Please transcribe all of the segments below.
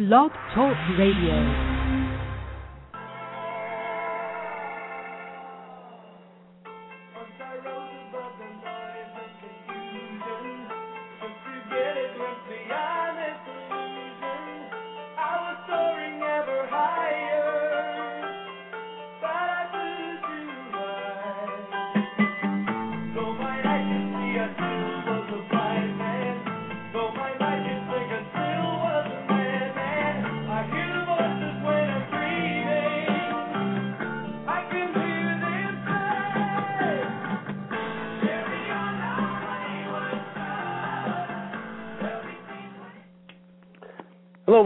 Blog Talk Radio.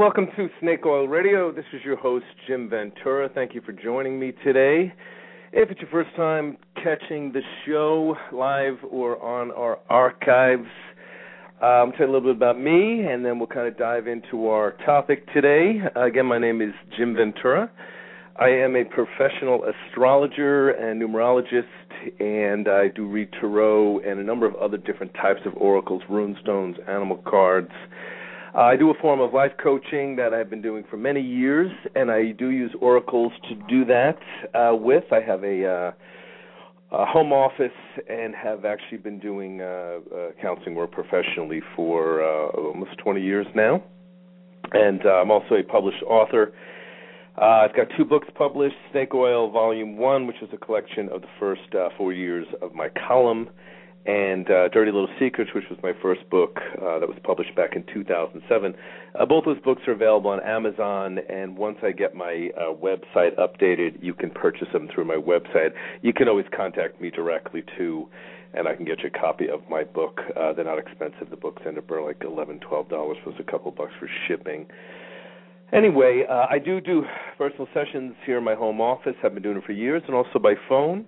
Welcome to Snake Oil Radio. This is your host, Jim Ventura. Thank you for joining me today. If it's your first time catching the show live or on our archives, I'm tell you a little bit about me, and then we'll kind of dive into our topic today. Uh, again, my name is Jim Ventura. I am a professional astrologer and numerologist, and I do read tarot and a number of other different types of oracles, rune stones, animal cards uh, I do a form of life coaching that I've been doing for many years, and I do use oracles to do that uh, with. I have a, uh, a home office and have actually been doing uh, uh, counseling work professionally for uh, almost 20 years now. And uh, I'm also a published author. Uh, I've got two books published Snake Oil Volume 1, which is a collection of the first uh, four years of my column and uh, Dirty Little Secrets, which was my first book uh, that was published back in 2007. Uh, both those books are available on Amazon, and once I get my uh, website updated, you can purchase them through my website. You can always contact me directly too, and I can get you a copy of my book. Uh, they're not expensive. The books end up being like eleven, twelve dollars plus a couple bucks for shipping. Anyway, uh, I do do personal sessions here in my home office. I've been doing it for years, and also by phone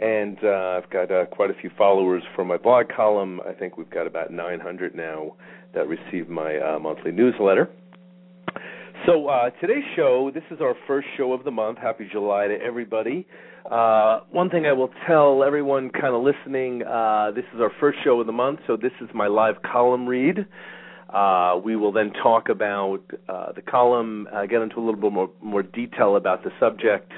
and uh, I've got uh, quite a few followers for my blog column. I think we've got about 900 now that receive my uh, monthly newsletter. So uh, today's show, this is our first show of the month. Happy July to everybody. Uh, one thing I will tell everyone kind of listening, uh, this is our first show of the month, so this is my live column read. Uh, we will then talk about uh, the column, uh, get into a little bit more, more detail about the subject,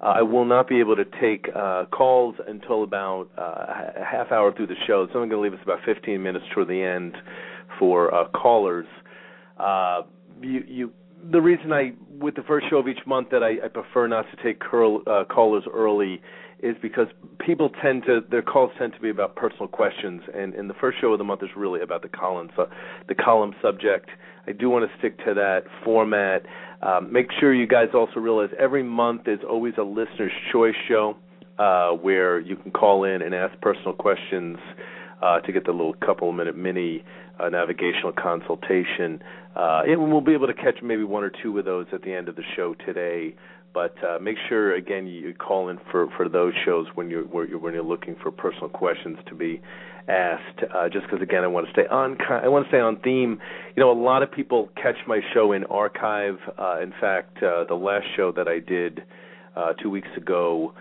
uh, I will not be able to take uh, calls until about uh, a half hour through the show. So I'm going to leave us about 15 minutes toward the end for uh, callers. Uh, you, you, the reason I, with the first show of each month, that I, I prefer not to take curl, uh, callers early is because people tend to their calls tend to be about personal questions, and, and the first show of the month is really about the column, so the column subject. I do want to stick to that format. Um, make sure you guys also realize every month is always a listener's choice show uh, where you can call in and ask personal questions uh, to get the little couple minute mini uh, navigational consultation. Uh, and we'll be able to catch maybe one or two of those at the end of the show today. But uh, make sure again you call in for, for those shows when you're, when you're looking for personal questions to be asked. Uh, just because again I want to stay on I want to stay on theme. You know a lot of people catch my show in archive. Uh, in fact, uh, the last show that I did uh, two weeks ago.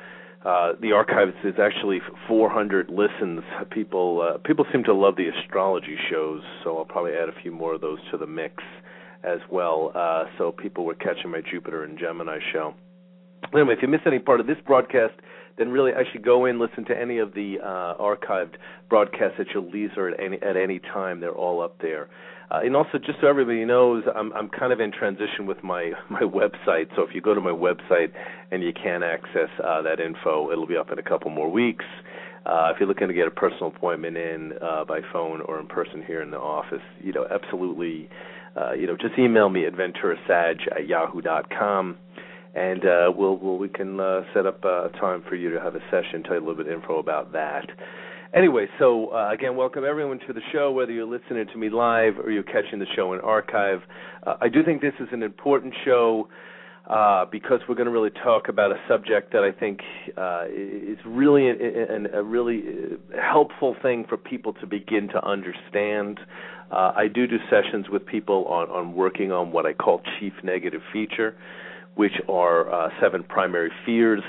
Uh, the archives is actually 400 listens. People uh, people seem to love the astrology shows, so I'll probably add a few more of those to the mix as well. Uh, so people were catching my Jupiter and Gemini show. Anyway, if you miss any part of this broadcast, then really I should go in listen to any of the uh, archived broadcasts at your leisure at any at any time. They're all up there. Uh, and also, just so everybody knows, I'm I'm kind of in transition with my my website. So if you go to my website and you can't access uh, that info, it'll be up in a couple more weeks. Uh, if you're looking to get a personal appointment in uh, by phone or in person here in the office, you know, absolutely, uh, you know, just email me at venturasag at yahoo dot com and uh, we'll, we'll we can uh, set up a time for you to have a session, tell you a little bit of info about that. Anyway, so uh, again, welcome everyone to the show, whether you're listening to me live or you're catching the show in archive. Uh, I do think this is an important show uh, because we're going to really talk about a subject that I think uh, is really a, a, really uh, helpful thing for people to begin to understand. Uh, I do do sessions with people on, on working on what I call chief negative feature which are uh, seven primary fears.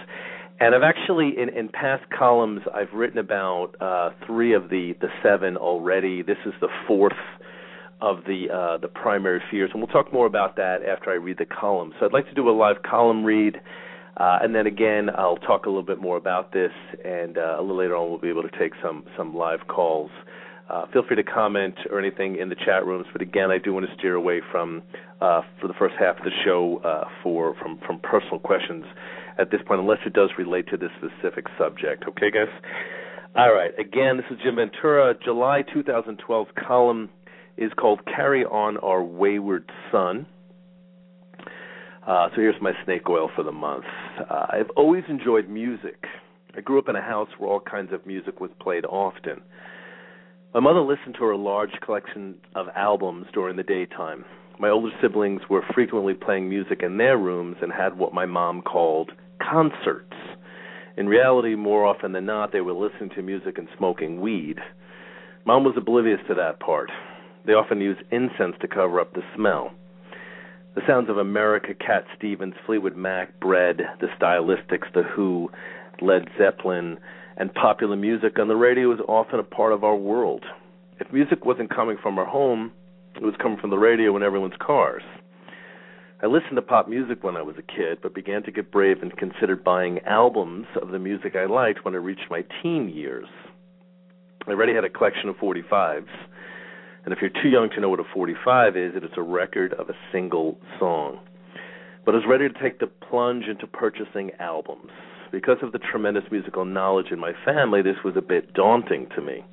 And I've actually, in, in past columns, I've written about uh, three of the, the seven already. This is the fourth of the uh, the primary fears, and we'll talk more about that after I read the column. So I'd like to do a live column read, uh, and then again I'll talk a little bit more about this, and uh, a little later on we'll be able to take some some live calls. Uh, feel free to comment or anything in the chat rooms, but again, I do want to steer away from uh, for the first half of the show uh, for from from personal questions at this point, unless it does relate to this specific subject. Okay, guys. All right. Again, this is Jim Ventura. July 2012 column is called "Carry On Our Wayward Son." Uh, so here's my snake oil for the month. Uh, I've always enjoyed music. I grew up in a house where all kinds of music was played often. My mother listened to her large collection of albums during the daytime. My older siblings were frequently playing music in their rooms and had what my mom called concerts. In reality, more often than not, they were listening to music and smoking weed. Mom was oblivious to that part. They often used incense to cover up the smell. The sounds of America, Cat Stevens, Fleetwood Mac, Bread, The Stylistics, The Who, Led Zeppelin, and popular music on the radio was often a part of our world. If music wasn't coming from our home, it was coming from the radio in everyone's cars. I listened to pop music when I was a kid, but began to get brave and considered buying albums of the music I liked when I reached my teen years. I already had a collection of 45s, and if you're too young to know what a 45 is, it is a record of a single song. But I was ready to take the plunge into purchasing albums. Because of the tremendous musical knowledge in my family, this was a bit daunting to me.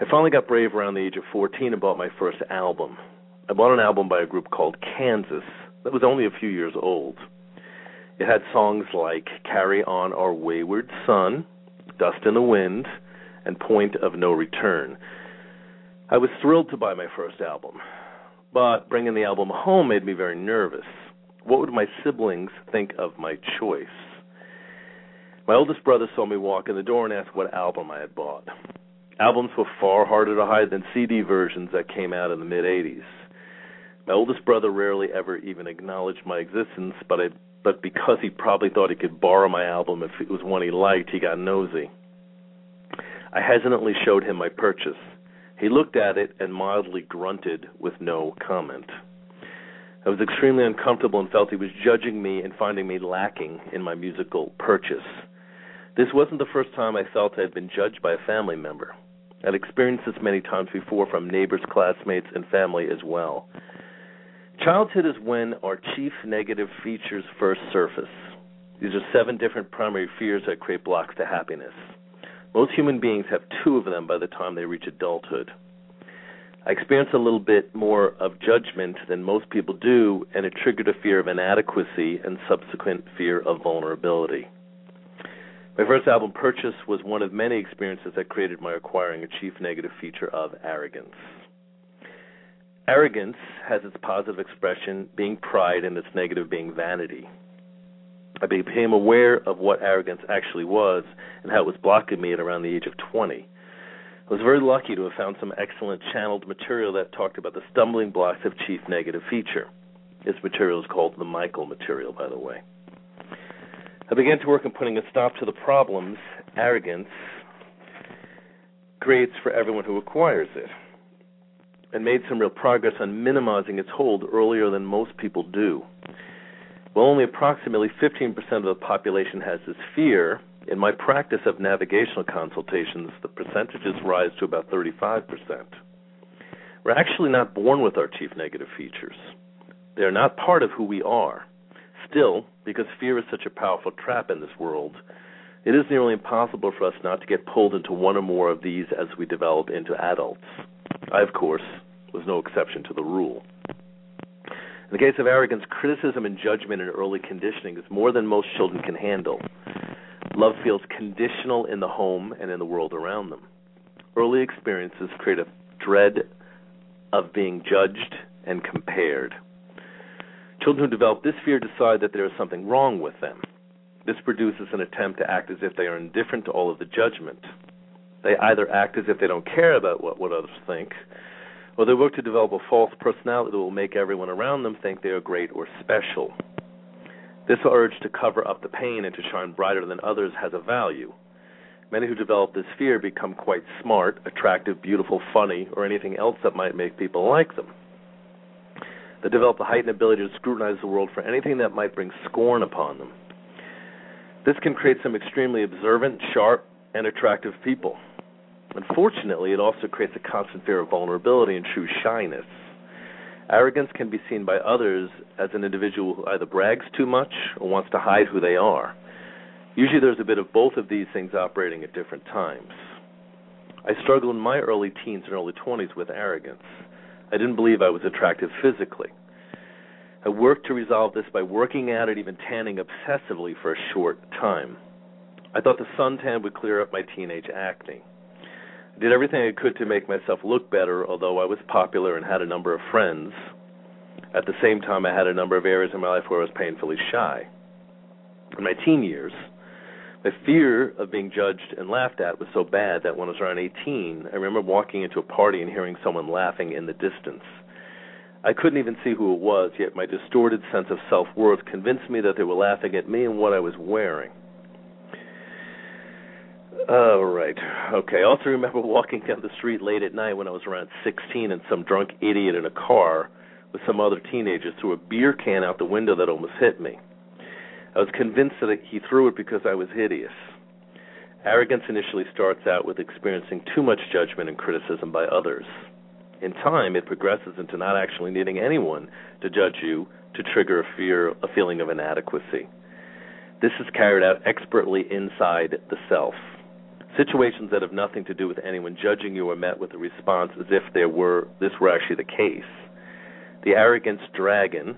I finally got brave around the age of 14 and bought my first album. I bought an album by a group called Kansas that was only a few years old. It had songs like Carry On Our Wayward Son, Dust in the Wind, and Point of No Return. I was thrilled to buy my first album, but bringing the album home made me very nervous. What would my siblings think of my choice? My oldest brother saw me walk in the door and asked what album I had bought. Albums were far harder to hide than CD versions that came out in the mid 80s. My oldest brother rarely ever even acknowledged my existence, but I, but because he probably thought he could borrow my album if it was one he liked, he got nosy. I hesitantly showed him my purchase. He looked at it and mildly grunted with no comment. I was extremely uncomfortable and felt he was judging me and finding me lacking in my musical purchase. This wasn't the first time I felt I had been judged by a family member. I'd experienced this many times before from neighbors, classmates, and family as well. Childhood is when our chief negative features first surface. These are seven different primary fears that create blocks to happiness. Most human beings have two of them by the time they reach adulthood. I experienced a little bit more of judgment than most people do, and it triggered a fear of inadequacy and subsequent fear of vulnerability. My first album purchase was one of many experiences that created my acquiring a chief negative feature of arrogance. Arrogance has its positive expression being pride and its negative being vanity. I became aware of what arrogance actually was and how it was blocking me at around the age of 20. I was very lucky to have found some excellent channeled material that talked about the stumbling blocks of chief negative feature. This material is called the Michael material, by the way. I began to work on putting a stop to the problems arrogance creates for everyone who acquires it, and made some real progress on minimizing its hold earlier than most people do. While only approximately 15% of the population has this fear, in my practice of navigational consultations, the percentages rise to about 35%. We're actually not born with our chief negative features. They are not part of who we are. Still, because fear is such a powerful trap in this world, it is nearly impossible for us not to get pulled into one or more of these as we develop into adults. I, of course, was no exception to the rule. In the case of arrogance, criticism and judgment in early conditioning is more than most children can handle. Love feels conditional in the home and in the world around them. Early experiences create a dread of being judged and compared. Children who develop this fear decide that there is something wrong with them. This produces an attempt to act as if they are indifferent to all of the judgment. They either act as if they don't care about what, what others think, or they work to develop a false personality that will make everyone around them think they are great or special. This urge to cover up the pain and to shine brighter than others has a value. Many who develop this fear become quite smart, attractive, beautiful, funny, or anything else that might make people like them. They develop a heightened ability to scrutinize the world for anything that might bring scorn upon them. This can create some extremely observant, sharp, and attractive people. Unfortunately, it also creates a constant fear of vulnerability and true shyness. Arrogance can be seen by others as an individual who either brags too much or wants to hide who they are. Usually there's a bit of both of these things operating at different times. I struggled in my early teens and early 20s with arrogance. I didn't believe I was attractive physically. I worked to resolve this by working at it, even tanning obsessively for a short time. I thought the suntan would clear up my teenage acne. I did everything I could to make myself look better, although I was popular and had a number of friends. At the same time, I had a number of areas in my life where I was painfully shy. In my teen years, my fear of being judged and laughed at was so bad that when I was around 18, I remember walking into a party and hearing someone laughing in the distance. I couldn't even see who it was, yet my distorted sense of self worth convinced me that they were laughing at me and what I was wearing. Oh, right. Okay. I also remember walking down the street late at night when I was around 16 and some drunk idiot in a car with some other teenagers threw a beer can out the window that almost hit me. I was convinced that he threw it because I was hideous. Arrogance initially starts out with experiencing too much judgment and criticism by others. In time, it progresses into not actually needing anyone to judge you to trigger a fear, a feeling of inadequacy. This is carried out expertly inside the self. Situations that have nothing to do with anyone judging you are met with a response as if there were this were actually the case. The arrogance dragon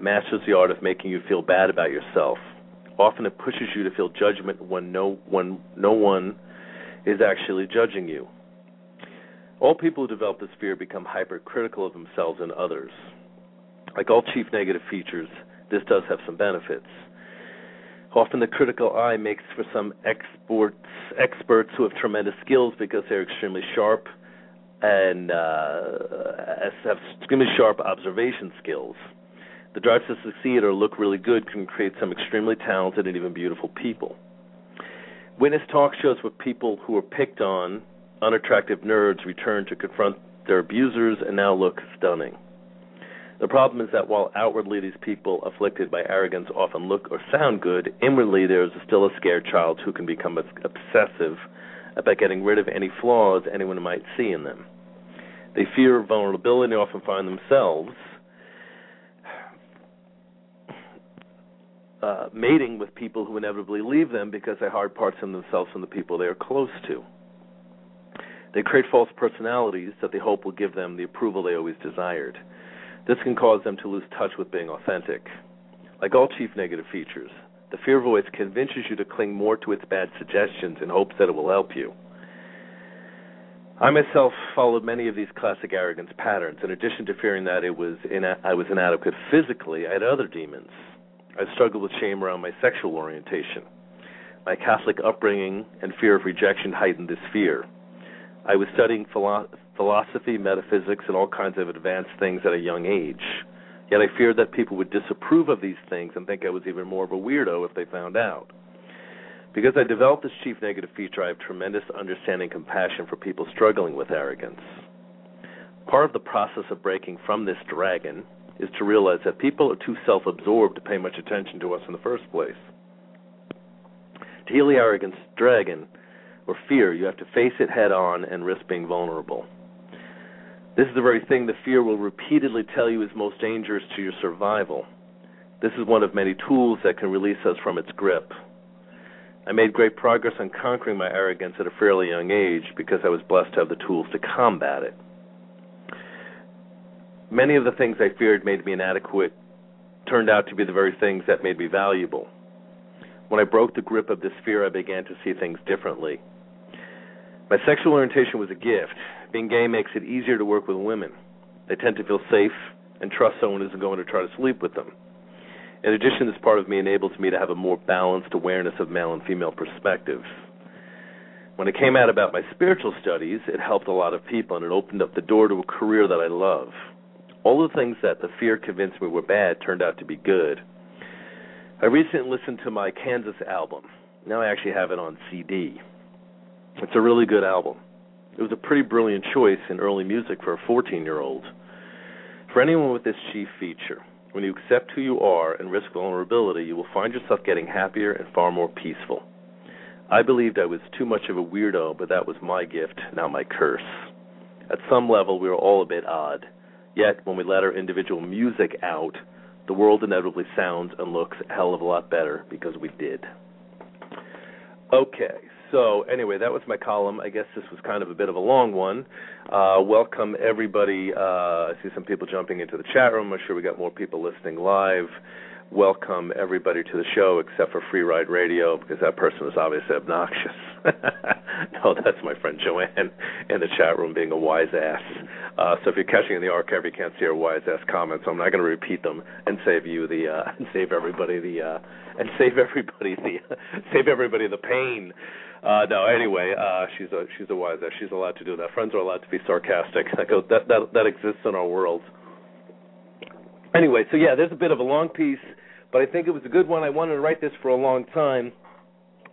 masters the art of making you feel bad about yourself. Often it pushes you to feel judgment when no when no one is actually judging you. All people who develop this fear become hypercritical of themselves and others. Like all chief negative features, this does have some benefits. Often the critical eye makes for some experts, experts who have tremendous skills because they're extremely sharp and uh, have extremely sharp observation skills. The drive to succeed or look really good can create some extremely talented and even beautiful people. Witness talk shows where people who were picked on, unattractive nerds, return to confront their abusers and now look stunning. The problem is that while outwardly these people afflicted by arrogance often look or sound good, inwardly there is still a scared child who can become obsessive about getting rid of any flaws anyone might see in them. They fear vulnerability and often find themselves uh, mating with people who inevitably leave them because they hard parts of themselves from the people they are close to. They create false personalities that they hope will give them the approval they always desired. This can cause them to lose touch with being authentic. Like all chief negative features, the fear voice convinces you to cling more to its bad suggestions in hopes that it will help you. I myself followed many of these classic arrogance patterns. In addition to fearing that it was I was inadequate physically, I had other demons. I struggled with shame around my sexual orientation. My Catholic upbringing and fear of rejection heightened this fear. I was studying philo- philosophy, metaphysics, and all kinds of advanced things at a young age. Yet I feared that people would disapprove of these things and think I was even more of a weirdo if they found out. Because I developed this chief negative feature, I have tremendous understanding and compassion for people struggling with arrogance. Part of the process of breaking from this dragon is to realize that people are too self absorbed to pay much attention to us in the first place. To heal the arrogance dragon, or fear, you have to face it head on and risk being vulnerable. This is the very thing the fear will repeatedly tell you is most dangerous to your survival. This is one of many tools that can release us from its grip. I made great progress on conquering my arrogance at a fairly young age because I was blessed to have the tools to combat it. Many of the things I feared made me inadequate turned out to be the very things that made me valuable. When I broke the grip of this fear, I began to see things differently. My sexual orientation was a gift. Being gay makes it easier to work with women. They tend to feel safe and trust someone isn't going to try to sleep with them. In addition, this part of me enables me to have a more balanced awareness of male and female perspectives. When it came out about my spiritual studies, it helped a lot of people and it opened up the door to a career that I love. All the things that the fear convinced me were bad turned out to be good. I recently listened to my Kansas album. Now I actually have it on CD. It's a really good album. It was a pretty brilliant choice in early music for a 14 year old. For anyone with this chief feature, when you accept who you are and risk vulnerability, you will find yourself getting happier and far more peaceful. I believed I was too much of a weirdo, but that was my gift, now my curse. At some level, we are all a bit odd. Yet, when we let our individual music out, the world inevitably sounds and looks a hell of a lot better because we did. Okay, so anyway, that was my column. I guess this was kind of a bit of a long one. Uh, welcome everybody. Uh, I see some people jumping into the chat room. I'm sure we got more people listening live welcome everybody to the show except for Free Ride Radio because that person is obviously obnoxious. no, that's my friend Joanne in the chat room being a wise ass. Uh, so if you're catching in the archive, you can't see her wise ass comments. So I'm not going to repeat them and save you the uh, and save everybody the uh, and save everybody the save everybody the pain. Uh, no, anyway, uh, she's a she's a wise ass. She's allowed to do that. Friends are allowed to be sarcastic. That goes, that that that exists in our world. Anyway, so yeah, there's a bit of a long piece but I think it was a good one. I wanted to write this for a long time,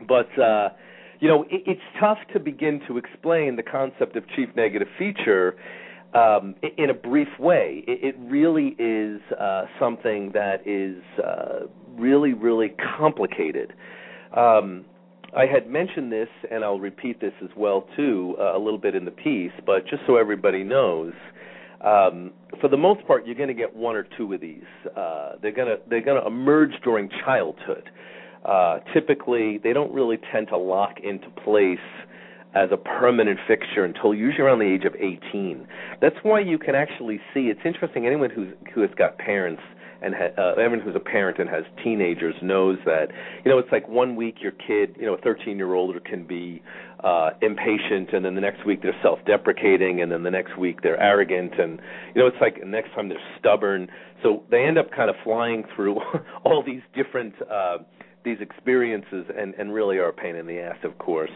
but uh, you know, it, it's tough to begin to explain the concept of chief negative feature um, in a brief way. It, it really is uh, something that is uh, really, really complicated. Um, I had mentioned this, and I'll repeat this as well too, uh, a little bit in the piece, but just so everybody knows um, for the most part, you're going to get one or two of these. Uh, they're going to they're going to emerge during childhood. Uh, typically, they don't really tend to lock into place as a permanent fixture until usually around the age of 18. That's why you can actually see. It's interesting. Anyone who's who has got parents and ha- uh, everyone who's a parent and has teenagers knows that you know it's like one week your kid, you know, a 13 year old can be uh impatient and then the next week they're self-deprecating and then the next week they're arrogant and you know it's like the next time they're stubborn. So they end up kind of flying through all these different uh these experiences and, and really are a pain in the ass, of course.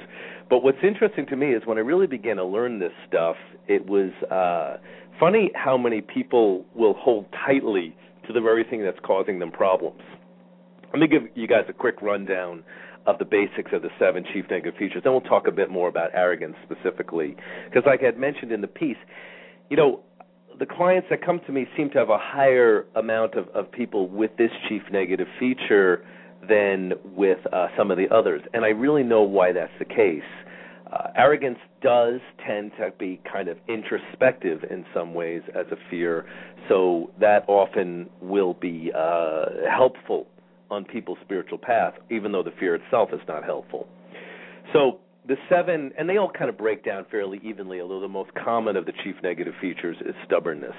But what's interesting to me is when I really began to learn this stuff, it was uh, funny how many people will hold tightly to the very thing that's causing them problems. Let me give you guys a quick rundown of the basics of the seven chief negative features. Then we'll talk a bit more about arrogance specifically. Because, like I had mentioned in the piece, you know, the clients that come to me seem to have a higher amount of, of people with this chief negative feature than with uh, some of the others. And I really know why that's the case. Uh, arrogance does tend to be kind of introspective in some ways as a fear, so that often will be uh, helpful on people's spiritual path, even though the fear itself is not helpful. So the seven, and they all kind of break down fairly evenly, although the most common of the chief negative features is stubbornness.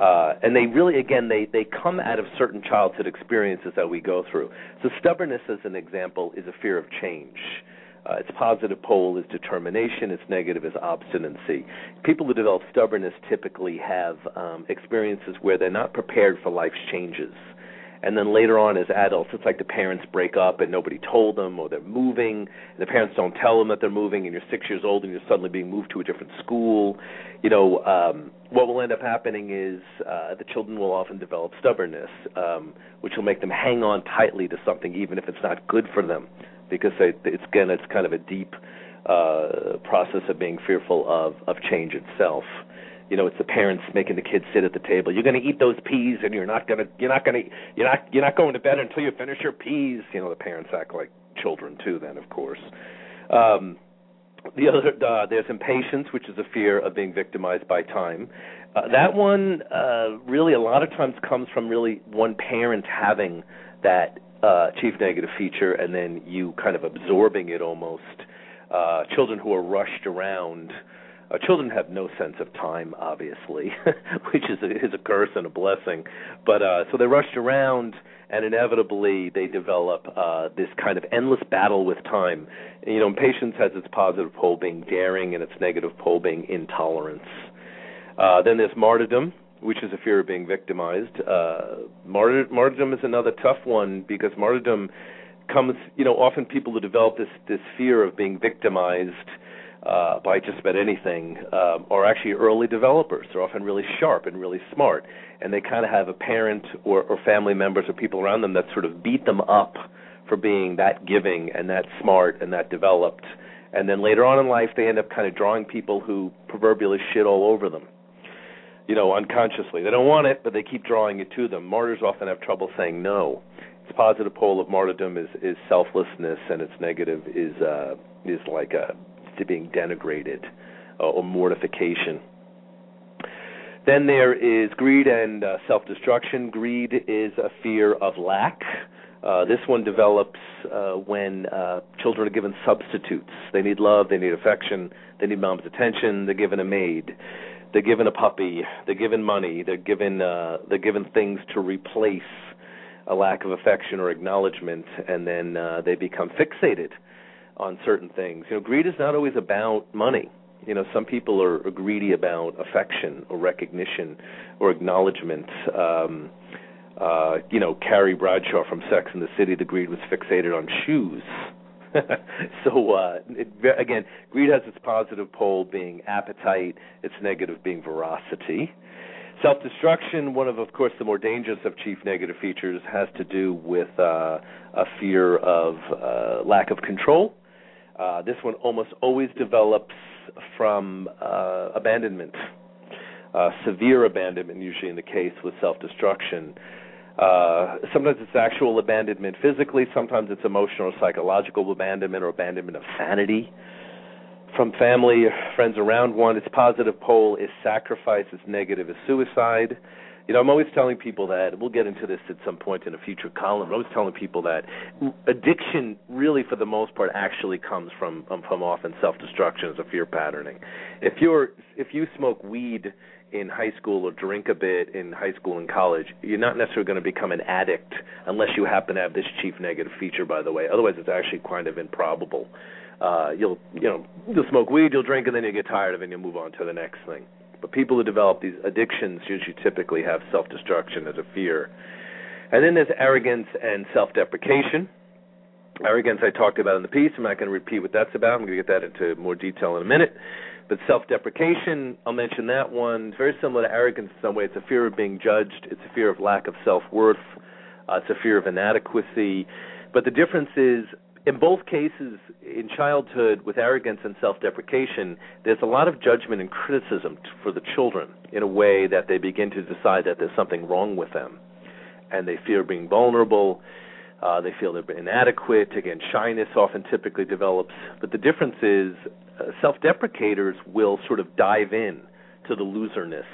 Uh, and they really, again, they, they come out of certain childhood experiences that we go through. So stubbornness, as an example, is a fear of change. Uh, its positive pole is determination. Its negative is obstinacy. People who develop stubbornness typically have um, experiences where they're not prepared for life's changes. And then later on, as adults, it's like the parents break up and nobody told them, or they're moving, the parents don't tell them that they're moving, and you're six years old and you're suddenly being moved to a different school. You know, um, what will end up happening is uh, the children will often develop stubbornness, um, which will make them hang on tightly to something, even if it's not good for them because they, it's again it's kind of a deep uh, process of being fearful of of change itself. You know, it's the parents making the kids sit at the table. You're going to eat those peas, and you're not going to you're not going to you're not you're not going to bed until you finish your peas. You know, the parents act like children too. Then, of course. Um, the other uh, there's impatience, which is a fear of being victimized by time. Uh, that one uh, really a lot of times comes from really one parent having that uh, chief negative feature, and then you kind of absorbing it almost. Uh, children who are rushed around. Uh, children have no sense of time, obviously, which is a, is a curse and a blessing. But uh, so they're rushed around, and inevitably they develop uh, this kind of endless battle with time. You know, impatience has its positive pole being daring, and its negative pole being intolerance. Uh, then there's martyrdom, which is a fear of being victimized. Uh, martyr, martyrdom is another tough one because martyrdom comes, you know, often people who develop this this fear of being victimized uh, by just about anything um, are actually early developers. They're often really sharp and really smart, and they kind of have a parent or, or family members or people around them that sort of beat them up for being that giving and that smart and that developed and then later on in life they end up kind of drawing people who proverbially shit all over them you know unconsciously they don't want it but they keep drawing it to them martyrs often have trouble saying no its positive pole of martyrdom is is selflessness and its negative is uh is like a to being denigrated uh, or mortification then there is greed and uh, self-destruction. Greed is a fear of lack. Uh, this one develops uh, when uh, children are given substitutes. They need love, they need affection, they need mom's attention. They're given a maid, they're given a puppy, they're given money, they're given uh, they're given things to replace a lack of affection or acknowledgement, and then uh, they become fixated on certain things. You know, greed is not always about money. You know, some people are, are greedy about affection or recognition or acknowledgement. Um, uh, you know, Carrie Bradshaw from Sex and the City, the greed was fixated on shoes. so uh, it, again, greed has its positive pole being appetite, its negative being voracity. Self-destruction, one of, of course, the more dangerous of chief negative features, has to do with uh, a fear of uh, lack of control. Uh, this one almost always develops from uh, abandonment, uh, severe abandonment, usually in the case with self-destruction. Uh, sometimes it's actual abandonment physically, sometimes it's emotional or psychological abandonment or abandonment of sanity from family, or friends around one. Its positive pole is sacrifice, its negative is suicide. You know, I'm always telling people that we'll get into this at some point in a future column. I'm always telling people that addiction, really, for the most part, actually comes from um, from often self-destruction as a fear patterning. If you're if you smoke weed in high school or drink a bit in high school and college, you're not necessarily going to become an addict unless you happen to have this chief negative feature. By the way, otherwise it's actually kind of improbable. Uh, you'll you know you'll smoke weed, you'll drink, and then you get tired of it, and you move on to the next thing. But people who develop these addictions usually typically have self-destruction as a fear. And then there's arrogance and self-deprecation. Arrogance I talked about in the piece. I'm not going to repeat what that's about. I'm going to get that into more detail in a minute. But self-deprecation, I'll mention that one. It's very similar to arrogance in some way. It's a fear of being judged. It's a fear of lack of self-worth. Uh, it's a fear of inadequacy. But the difference is in both cases, in childhood, with arrogance and self deprecation, there's a lot of judgment and criticism t- for the children in a way that they begin to decide that there's something wrong with them. And they fear being vulnerable. Uh, they feel they're inadequate. Again, shyness often typically develops. But the difference is uh, self deprecators will sort of dive in to the loserness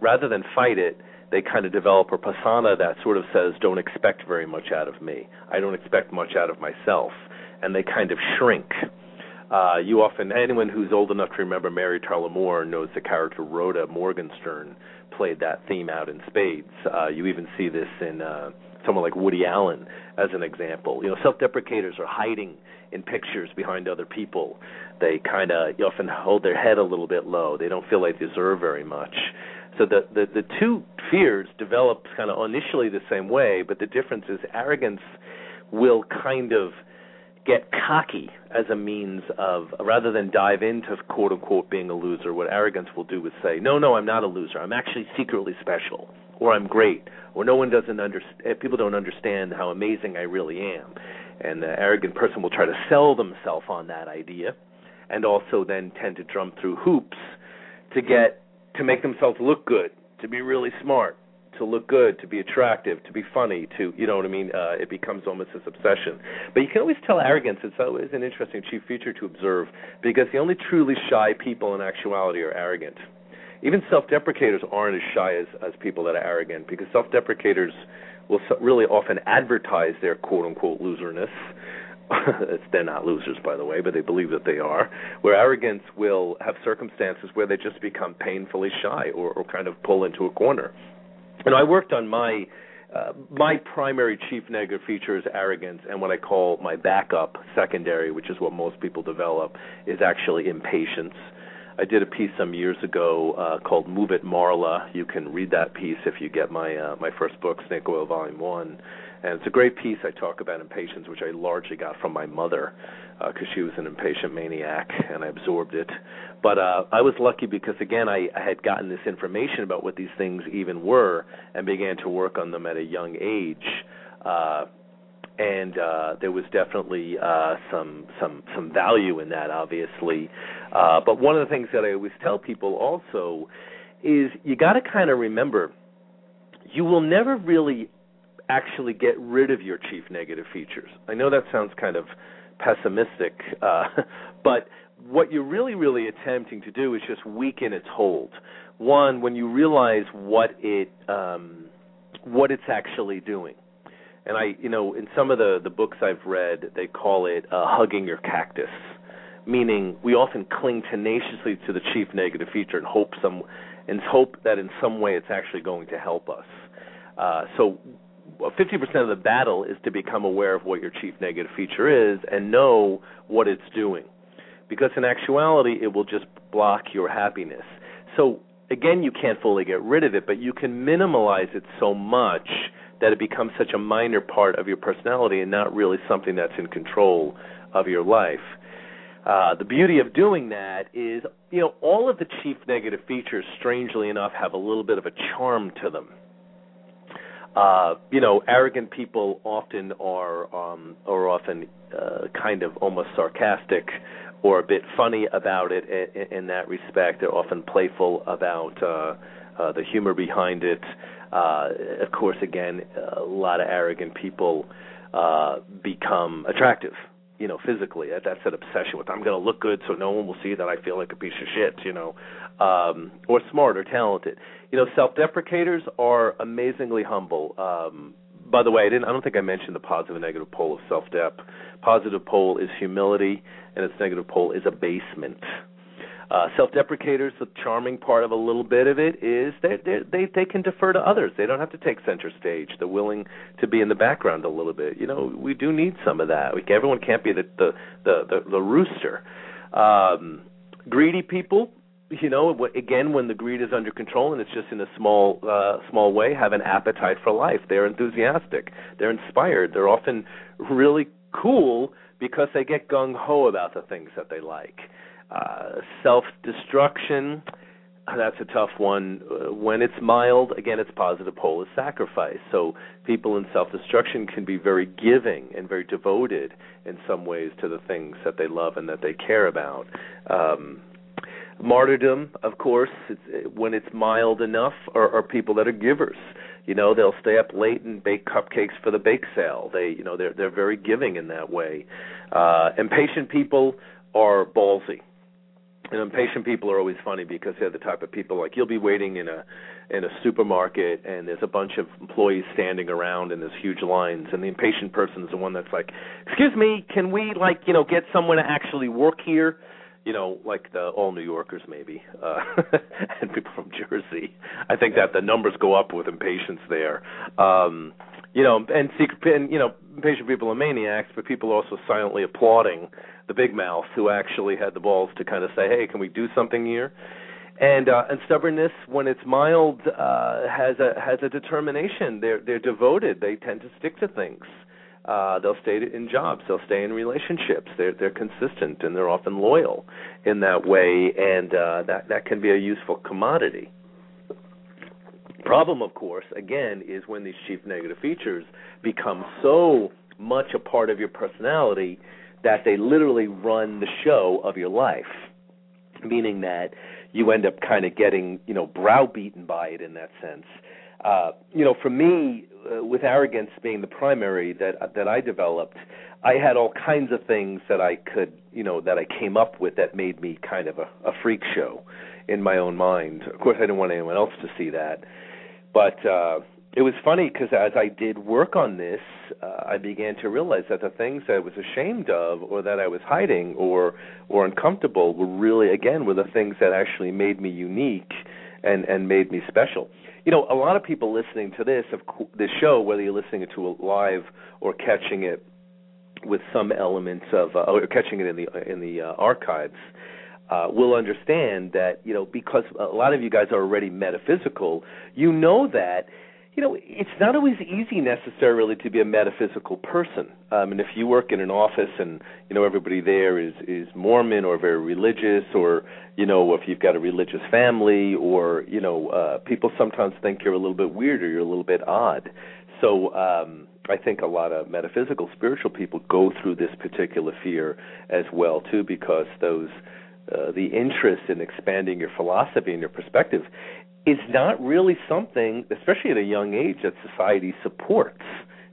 rather than fight it they kind of develop a persona that sort of says, "Don't expect very much out of me. I don't expect much out of myself," and they kind of shrink. Uh, you often, anyone who's old enough to remember Mary Tyler Moore knows the character Rhoda Morgenstern played that theme out in spades. Uh, you even see this in uh, someone like Woody Allen as an example. You know, self-deprecators are hiding in pictures behind other people. They kind of often hold their head a little bit low. They don't feel like they deserve very much. So the, the the two fears develop kind of initially the same way, but the difference is arrogance will kind of get cocky as a means of rather than dive into quote unquote being a loser what arrogance will do is say no no i'm not a loser i'm actually secretly special or i'm great or no one doesn't understand people don't understand how amazing i really am and the arrogant person will try to sell themselves on that idea and also then tend to jump through hoops to get to make themselves look good, to be really smart, to look good, to be attractive, to be funny, to you know what I mean. Uh, it becomes almost this obsession. But you can always tell arrogance. It's always an interesting chief feature to observe because the only truly shy people in actuality are arrogant. Even self-deprecators aren't as shy as as people that are arrogant because self-deprecators will really often advertise their quote unquote loserness they're not losers, by the way, but they believe that they are. Where arrogance will have circumstances where they just become painfully shy or, or kind of pull into a corner. And I worked on my uh, my primary chief negative feature is arrogance, and what I call my backup secondary, which is what most people develop, is actually impatience. I did a piece some years ago uh, called "Move It, Marla." You can read that piece if you get my uh, my first book, Snake Oil Volume One and it's a great piece I talk about impatience, which I largely got from my mother because uh, she was an impatient maniac, and I absorbed it. But uh, I was lucky because again I, I had gotten this information about what these things even were, and began to work on them at a young age. Uh, and uh, there was definitely uh, some some some value in that, obviously. Uh, but one of the things that I always tell people also is you got to kind of remember you will never really actually get rid of your chief negative features. I know that sounds kind of pessimistic, uh, but what you're really, really attempting to do is just weaken its hold. One, when you realize what it um, what it's actually doing, and I, you know, in some of the the books I've read, they call it uh, hugging your cactus, meaning we often cling tenaciously to the chief negative feature and hope some and hope that in some way it's actually going to help us. Uh, so 50% of the battle is to become aware of what your chief negative feature is and know what it's doing. Because in actuality, it will just block your happiness. So, again, you can't fully get rid of it, but you can minimize it so much that it becomes such a minor part of your personality and not really something that's in control of your life. Uh, the beauty of doing that is, you know, all of the chief negative features, strangely enough, have a little bit of a charm to them uh, you know, arrogant people often are um, are often uh, kind of almost sarcastic or a bit funny about it in, in that respect. They're often playful about uh, uh, the humor behind it. Uh, of course, again, a lot of arrogant people uh, become attractive you know, physically. That, that's that obsession with I'm going to look good so no one will see that I feel like a piece of shit, you know, um, or smart or talented. You know, self-deprecators are amazingly humble. Um, by the way, I didn't. I don't think I mentioned the positive and negative pole of self-dep. Positive pole is humility, and its negative pole is abasement. Uh, self-deprecators, the charming part of a little bit of it is they they they can defer to others. They don't have to take center stage. They're willing to be in the background a little bit. You know, we do need some of that. We, everyone can't be the the the the, the rooster. Um, greedy people, you know, again, when the greed is under control and it's just in a small uh, small way, have an appetite for life. They're enthusiastic. They're inspired. They're often really cool because they get gung ho about the things that they like. Uh, self destruction, that's a tough one. Uh, when it's mild, again, its positive pole is sacrifice. So people in self destruction can be very giving and very devoted in some ways to the things that they love and that they care about. Um, martyrdom, of course, it's, when it's mild enough, are, are people that are givers. You know, they'll stay up late and bake cupcakes for the bake sale. They, you know, they're they're very giving in that way. Uh, impatient people are ballsy and impatient people are always funny because they're the type of people like you'll be waiting in a in a supermarket and there's a bunch of employees standing around and there's huge lines. And the impatient person is the one that's like excuse me can we like you know get someone to actually work here? You know like the all new yorkers maybe uh and people from jersey. I think that the numbers go up with impatience there. Um you know and and you know impatient people are maniacs but people are also silently applauding the big mouth who actually had the balls to kind of say, "Hey, can we do something here?" And uh, and stubbornness, when it's mild, uh, has a has a determination. They're they're devoted. They tend to stick to things. Uh, they'll stay in jobs. They'll stay in relationships. They're they're consistent and they're often loyal in that way, and uh, that that can be a useful commodity. Problem, of course, again, is when these chief negative features become so much a part of your personality that they literally run the show of your life, meaning that you end up kind of getting, you know, browbeaten by it in that sense. Uh, you know, for me, uh, with arrogance being the primary that that I developed, I had all kinds of things that I could, you know, that I came up with that made me kind of a, a freak show in my own mind. Of course, I didn't want anyone else to see that, but uh, it was funny because as I did work on this, uh, I began to realize that the things I was ashamed of, or that I was hiding, or or uncomfortable, were really again were the things that actually made me unique and and made me special. You know, a lot of people listening to this of this show, whether you're listening to it live or catching it with some elements of uh, or catching it in the in the uh, archives. Uh, will understand that you know because a lot of you guys are already metaphysical, you know that you know, it's not always easy necessarily to be a metaphysical person. Um, and if you work in an office and you know everybody there is is Mormon or very religious, or you know if you've got a religious family, or you know uh, people sometimes think you're a little bit weird or you're a little bit odd. So um, I think a lot of metaphysical, spiritual people go through this particular fear as well too, because those uh, the interest in expanding your philosophy and your perspective is not really something, especially at a young age, that society supports.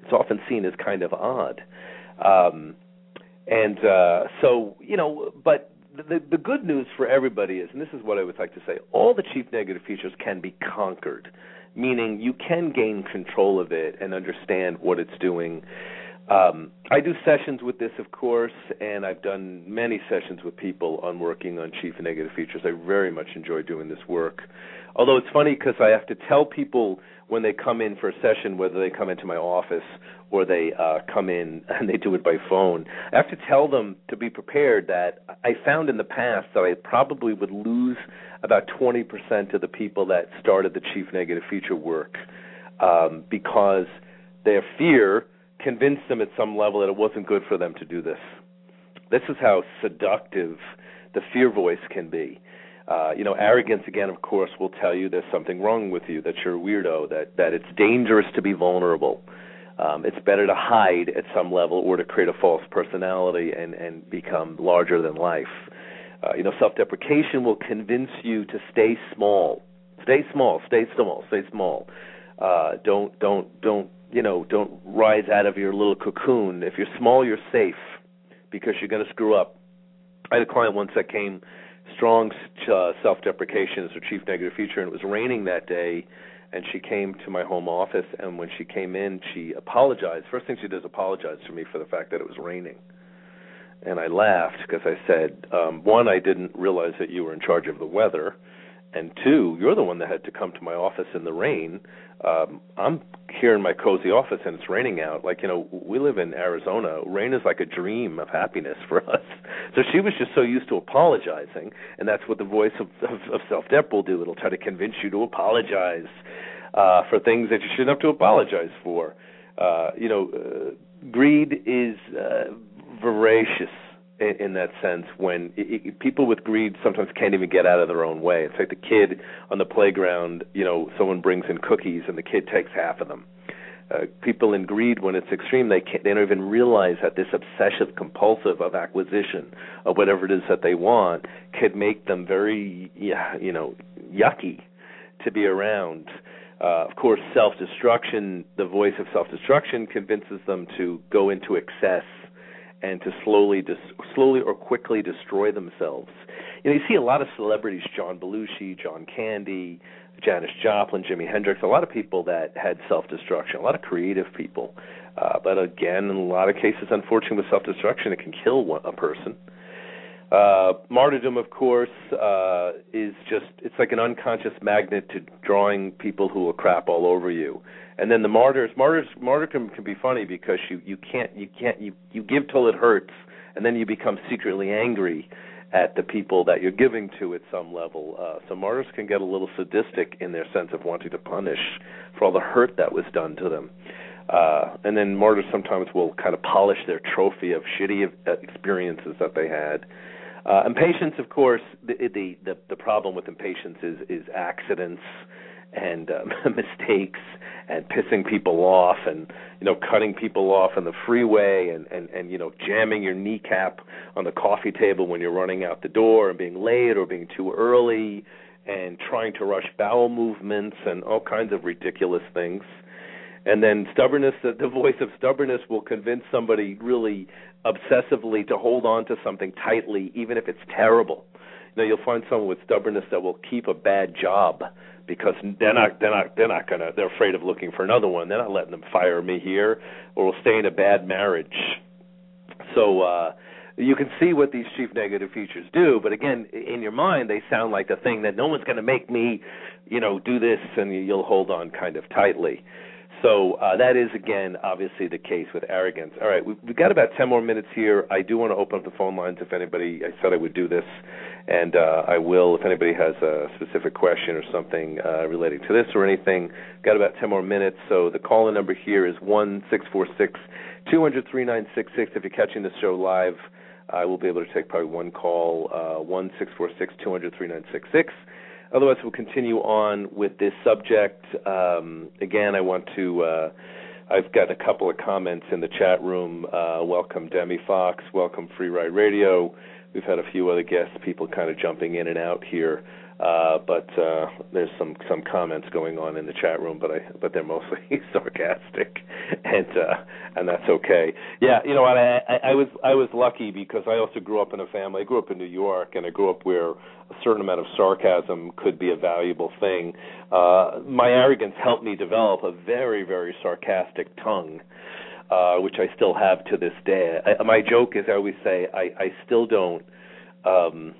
It's often seen as kind of odd. Um, and uh, so, you know, but the, the good news for everybody is, and this is what I would like to say, all the chief negative features can be conquered, meaning you can gain control of it and understand what it's doing. Um, I do sessions with this, of course, and I've done many sessions with people on working on chief negative features. I very much enjoy doing this work. Although it's funny because I have to tell people when they come in for a session, whether they come into my office or they uh, come in and they do it by phone, I have to tell them to be prepared that I found in the past that I probably would lose about 20% of the people that started the chief negative feature work um, because their fear convinced them at some level that it wasn't good for them to do this. This is how seductive the fear voice can be. Uh, you know, arrogance again, of course, will tell you there's something wrong with you, that you're a weirdo, that that it's dangerous to be vulnerable. Um, it's better to hide at some level or to create a false personality and and become larger than life. Uh, you know, self-deprecation will convince you to stay small, stay small, stay small, stay small. Uh, don't don't don't you know don't rise out of your little cocoon. If you're small, you're safe because you're going to screw up. I had a client once that came strong uh, self-deprecation as her chief negative feature, and it was raining that day. And she came to my home office, and when she came in, she apologized. First thing she did is apologize to me for the fact that it was raining. And I laughed because I said, um, one, I didn't realize that you were in charge of the weather, and two, you're the one that had to come to my office in the rain. Um, I'm here in my cozy office and it's raining out. Like you know, we live in Arizona. Rain is like a dream of happiness for us. So she was just so used to apologizing, and that's what the voice of, of, of self-dep will do. It'll try to convince you to apologize uh, for things that you shouldn't have to apologize for. Uh, you know, uh, greed is uh, voracious in, in that sense when it, it, people with greed sometimes can't even get out of their own way. It's like the kid on the playground, you know, someone brings in cookies and the kid takes half of them. Uh, people in greed, when it's extreme, they can't, they don't even realize that this obsessive compulsive of acquisition of whatever it is that they want could make them very, you know, yucky to be around. Uh, of course, self-destruction, the voice of self-destruction convinces them to go into excess and to slowly dis- slowly or quickly destroy themselves. You know, you see a lot of celebrities, John Belushi, John Candy, Janis Joplin, Jimi Hendrix, a lot of people that had self-destruction, a lot of creative people. Uh, but again, in a lot of cases, unfortunately, with self-destruction, it can kill one, a person. Uh, martyrdom, of course, uh, is just, it's like an unconscious magnet to drawing people who will crap all over you and then the martyrs martyrs martyrdom can be funny because you you can't you can't you you give till it hurts and then you become secretly angry at the people that you're giving to at some level. Uh so martyrs can get a little sadistic in their sense of wanting to punish for all the hurt that was done to them. Uh and then martyrs sometimes will kind of polish their trophy of shitty uh, experiences that they had. Uh impatience of course the the the, the problem with impatience is is accidents and um, mistakes and pissing people off and you know cutting people off on the freeway and and and you know jamming your kneecap on the coffee table when you're running out the door and being late or being too early and trying to rush bowel movements and all kinds of ridiculous things. And then stubbornness the, the voice of stubbornness will convince somebody really obsessively to hold on to something tightly even if it's terrible. You know you'll find someone with stubbornness that will keep a bad job because they're not they're not they're not gonna they're afraid of looking for another one. They're not letting them fire me here, or we'll stay in a bad marriage. So uh, you can see what these chief negative features do, but again, in your mind, they sound like the thing that no one's going to make me, you know, do this, and you'll hold on kind of tightly. So uh, that is again obviously the case with arrogance. All right, we've, we've got about ten more minutes here. I do want to open up the phone lines if anybody. I said I would do this, and uh, I will if anybody has a specific question or something uh, relating to this or anything. Got about ten more minutes. So the call-in number here is one six four six two hundred three nine six six. If you're catching the show live, I will be able to take probably one call. Uh, one six four six two hundred three nine six six. Otherwise, we'll continue on with this subject. Um, again, I want to uh, I've got a couple of comments in the chat room. Uh, welcome Demi Fox. Welcome Free Ride Radio. We've had a few other guests, people kind of jumping in and out here. Uh, but uh, there's some some comments going on in the chat room, but I but they're mostly sarcastic, and uh, and that's okay. Yeah, you know what? I, I I was I was lucky because I also grew up in a family. I grew up in New York, and I grew up where a certain amount of sarcasm could be a valuable thing. Uh, my arrogance helped me develop a very very sarcastic tongue. Uh, which I still have to this day. I, my joke is I always say I, I still don't um,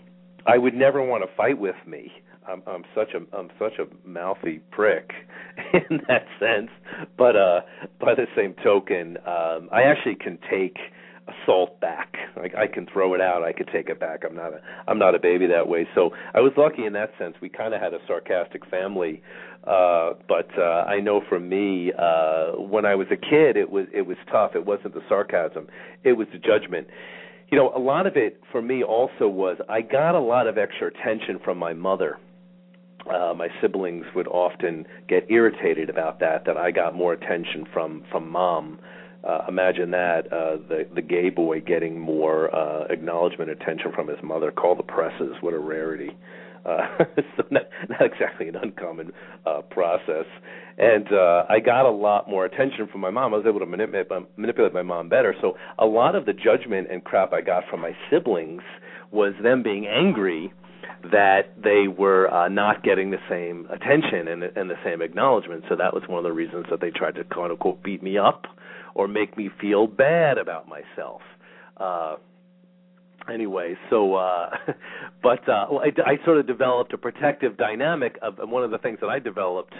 I would never want to fight with me. I'm, I'm such a I'm such a mouthy prick in that sense. But uh, by the same token, um, I actually can take assault back. Like I can throw it out, I could take it back. I'm not a I'm not a baby that way. So I was lucky in that sense. We kind of had a sarcastic family, uh, but uh, I know for me, uh, when I was a kid, it was it was tough. It wasn't the sarcasm, it was the judgment you know, a lot of it for me also was I got a lot of extra attention from my mother. Uh, my siblings would often get irritated about that. That I got more attention from from mom. Uh, imagine that uh, the the gay boy getting more uh, acknowledgement, attention from his mother. Call the presses. What a rarity. Uh, so not, not exactly an uncommon uh, process. And uh, I got a lot more attention from my mom. I was able to manipulate manipulate my mom better. So a lot of the judgment and crap I got from my siblings was them being angry that they were uh, not getting the same attention and, and the same acknowledgement. So that was one of the reasons that they tried to quote unquote beat me up or make me feel bad about myself. Uh, anyway so uh but uh well, I, I sort of developed a protective dynamic of one of the things that i developed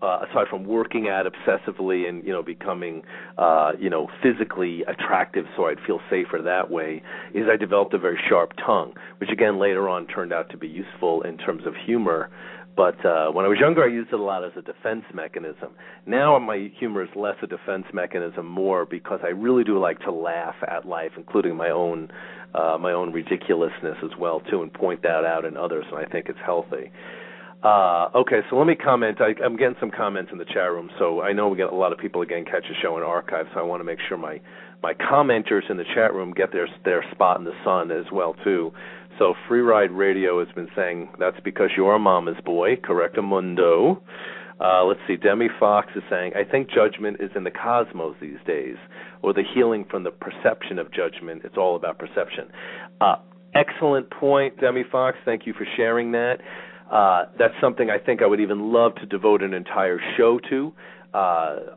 uh aside from working at obsessively and you know becoming uh you know physically attractive so i'd feel safer that way is i developed a very sharp tongue which again later on turned out to be useful in terms of humor but uh, when I was younger, I used it a lot as a defense mechanism. Now my humor is less a defense mechanism, more because I really do like to laugh at life, including my own uh, my own ridiculousness as well too, and point that out in others. And I think it's healthy. Uh, okay, so let me comment. I, I'm getting some comments in the chat room, so I know we get a lot of people again catch the show in archive. So I want to make sure my my commenters in the chat room get their their spot in the sun as well too. So Free Ride Radio has been saying that's because you're a mama's boy, correct, Mundo. Uh, let's see, Demi Fox is saying, I think judgment is in the cosmos these days, or the healing from the perception of judgment. It's all about perception. Uh, excellent point, Demi Fox. Thank you for sharing that. Uh, that's something I think I would even love to devote an entire show to. Uh,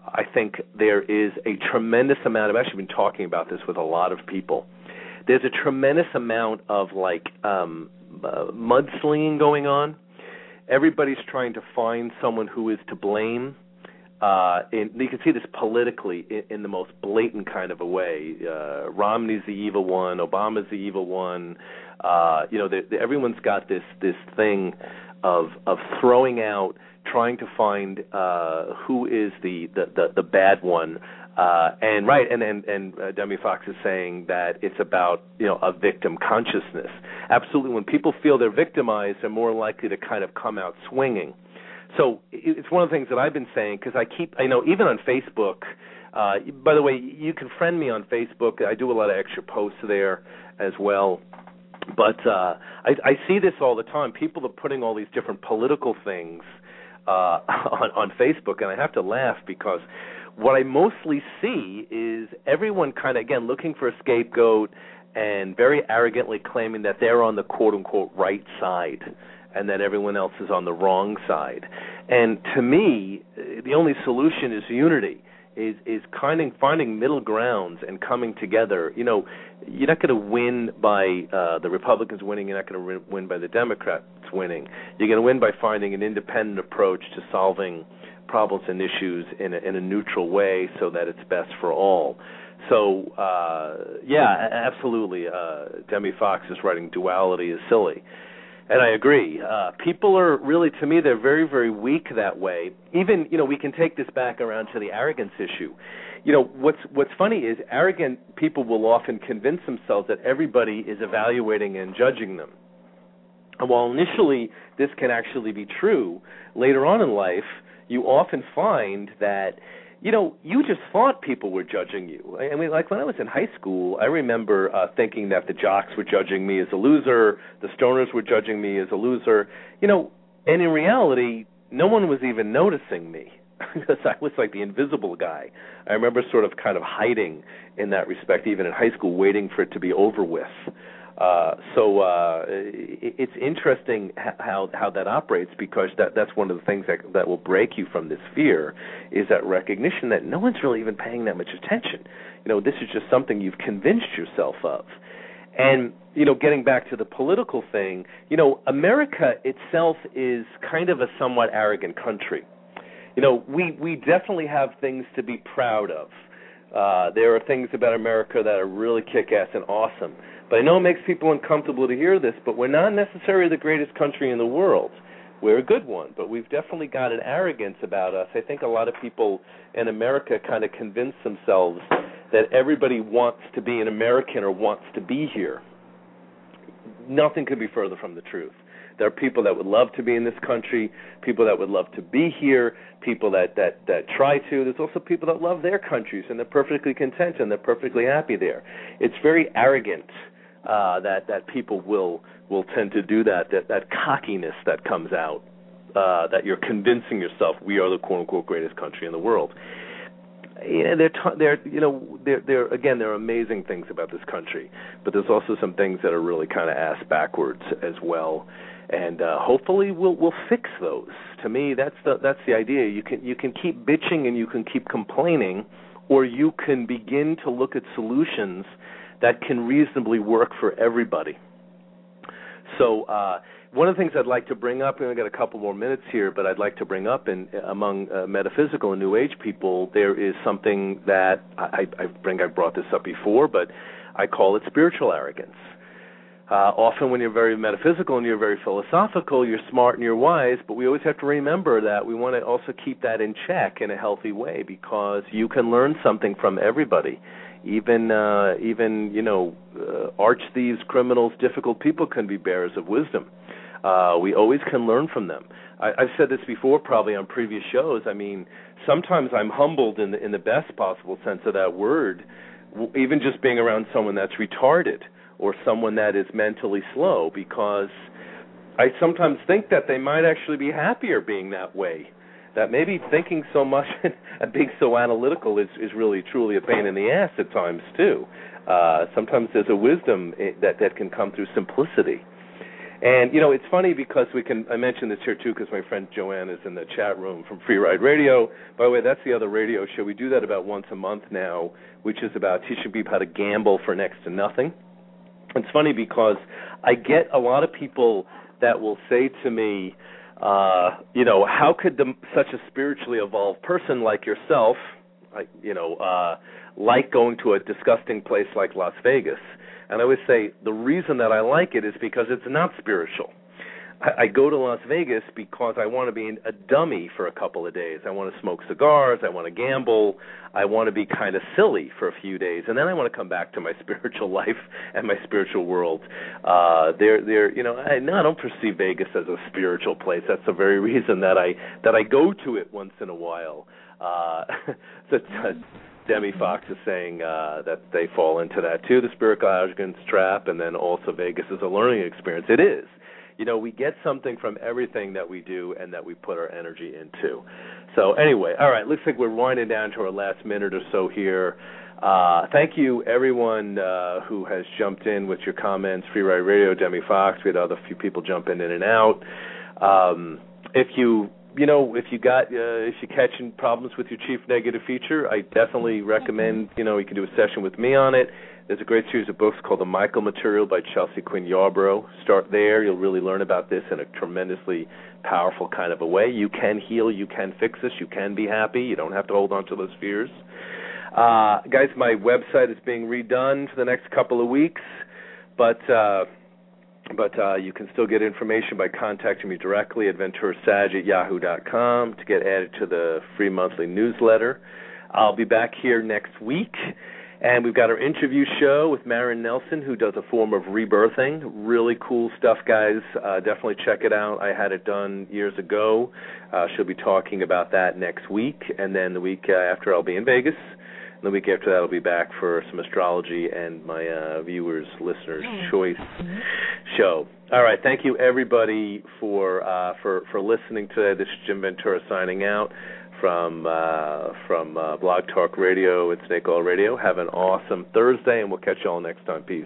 I think there is a tremendous amount. I've actually been talking about this with a lot of people there's a tremendous amount of like um uh, mudslinging going on. Everybody's trying to find someone who is to blame. Uh, and you can see this politically in, in the most blatant kind of a way. Uh, Romney's the evil one. Obama's the evil one. Uh, you know, the, everyone's got this this thing of of throwing out, trying to find uh, who is the, the the the bad one uh, and right, and and and uh, Demi Fox is saying that it's about you know a victim consciousness. Absolutely, when people feel they're victimized, they're more likely to kind of come out swinging. So it's one of the things that I've been saying because I keep I know even on Facebook. Uh, by the way, you can friend me on Facebook. I do a lot of extra posts there as well. But uh, I, I see this all the time. People are putting all these different political things uh, on, on Facebook, and I have to laugh because what I mostly see is everyone kind of again looking for a scapegoat and very arrogantly claiming that they're on the quote unquote right side and that everyone else is on the wrong side. And to me, the only solution is unity. Is is kind of finding middle grounds and coming together. You know, you're not going to win by uh, the Republicans winning. You're not going to win by the Democrats winning. You're going to win by finding an independent approach to solving problems and issues in a, in a neutral way so that it's best for all. So uh, yeah, absolutely. Uh, Demi Fox is writing duality is silly, and I agree. Uh, people are really, to me, they're very, very weak that way. Even you know, we can take this back around to the arrogance issue. You know, what's what's funny is arrogant people will often convince themselves that everybody is evaluating and judging them. And while initially this can actually be true, later on in life you often find that you know, you just thought people were judging you. I mean, like when I was in high school, I remember uh, thinking that the jocks were judging me as a loser, the stoners were judging me as a loser. You know, and in reality, no one was even noticing me because I was like the invisible guy. I remember sort of kind of hiding in that respect, even in high school, waiting for it to be over with. Uh, so uh, it, it's interesting how how that operates because that that's one of the things that that will break you from this fear is that recognition that no one's really even paying that much attention. You know, this is just something you've convinced yourself of. And you know, getting back to the political thing, you know, America itself is kind of a somewhat arrogant country. You know, we we definitely have things to be proud of. Uh, there are things about America that are really kick-ass and awesome but I know it makes people uncomfortable to hear this, but we're not necessarily the greatest country in the world. We're a good one, but we've definitely got an arrogance about us. I think a lot of people in America kind of convince themselves that everybody wants to be an American or wants to be here. Nothing could be further from the truth. There are people that would love to be in this country, people that would love to be here, people that that that try to. There's also people that love their countries and they're perfectly content and they're perfectly happy there. It's very arrogant uh, that that people will will tend to do that. That that cockiness that comes out. Uh, that you're convincing yourself we are the quote unquote greatest country in the world. You there, t- there, you know, there, there. Again, there are amazing things about this country, but there's also some things that are really kind of ass backwards as well, and uh, hopefully we'll we'll fix those. To me, that's the that's the idea. You can you can keep bitching and you can keep complaining, or you can begin to look at solutions that can reasonably work for everybody. So uh, one of the things I'd like to bring up, and I've got a couple more minutes here, but I'd like to bring up in among uh, metaphysical and New Age people, there is something that I, I think I brought this up before, but I call it spiritual arrogance. Uh, often, when you're very metaphysical and you're very philosophical, you're smart and you're wise, but we always have to remember that we want to also keep that in check in a healthy way because you can learn something from everybody even uh, even you know uh, arch thieves, criminals, difficult people can be bearers of wisdom. Uh, we always can learn from them. I, I've said this before, probably on previous shows. I mean, sometimes I'm humbled in the in the best possible sense of that word, even just being around someone that's retarded or someone that is mentally slow, because I sometimes think that they might actually be happier being that way that maybe thinking so much and being so analytical is is really truly a pain in the ass at times too. Uh, sometimes there's a wisdom that that can come through simplicity. And you know, it's funny because we can. I mentioned this here too because my friend Joanne is in the chat room from Free Ride Radio. By the way, that's the other radio show. We do that about once a month now, which is about teaching people how to gamble for next to nothing. It's funny because I get a lot of people that will say to me, uh, you know, how could the, such a spiritually evolved person like yourself, like, you know, uh, like going to a disgusting place like Las Vegas? And I always say the reason that I like it is because it's not spiritual. I, I go to Las Vegas because I want to be a dummy for a couple of days. I want to smoke cigars. I want to gamble. I want to be kind of silly for a few days, and then I want to come back to my spiritual life and my spiritual world. Uh, there, there, you know, I, no, I don't perceive Vegas as a spiritual place. That's the very reason that I that I go to it once in a while. Uh, so, uh, Demi Fox is saying uh, that they fall into that too, the spiritual arrogance trap, and then also Vegas is a learning experience. It is you know, we get something from everything that we do and that we put our energy into. So anyway, all right, looks like we're winding down to our last minute or so here. Uh, thank you, everyone uh, who has jumped in with your comments. Free Ride Radio, Demi Fox. We had other few people jumping in and out. Um, if you you know if you got uh, if you're catching problems with your chief negative feature, I definitely recommend you know you can do a session with me on it. There's a great series of books called The Michael Material by Chelsea Quinn Yarbro. Start there. You'll really learn about this in a tremendously powerful kind of a way. You can heal. You can fix this. You can be happy. You don't have to hold on to those fears. Uh, guys, my website is being redone for the next couple of weeks, but uh, but uh, you can still get information by contacting me directly at venturasag at yahoo.com to get added to the free monthly newsletter. I'll be back here next week And we've got our interview show with Marin Nelson, who does a form of rebirthing. Really cool stuff, guys. Uh, definitely check it out. I had it done years ago. Uh, she'll be talking about that next week, and then the week uh, after, I'll be in Vegas. And the week after that, I'll be back for some astrology and my uh, viewers, listeners' choice show. All right, thank you everybody for uh, for for listening today. This is Jim Ventura signing out from uh, from uh, Blog Talk Radio and Snake Oil Radio. Have an awesome Thursday, and we'll catch you all next time. Peace.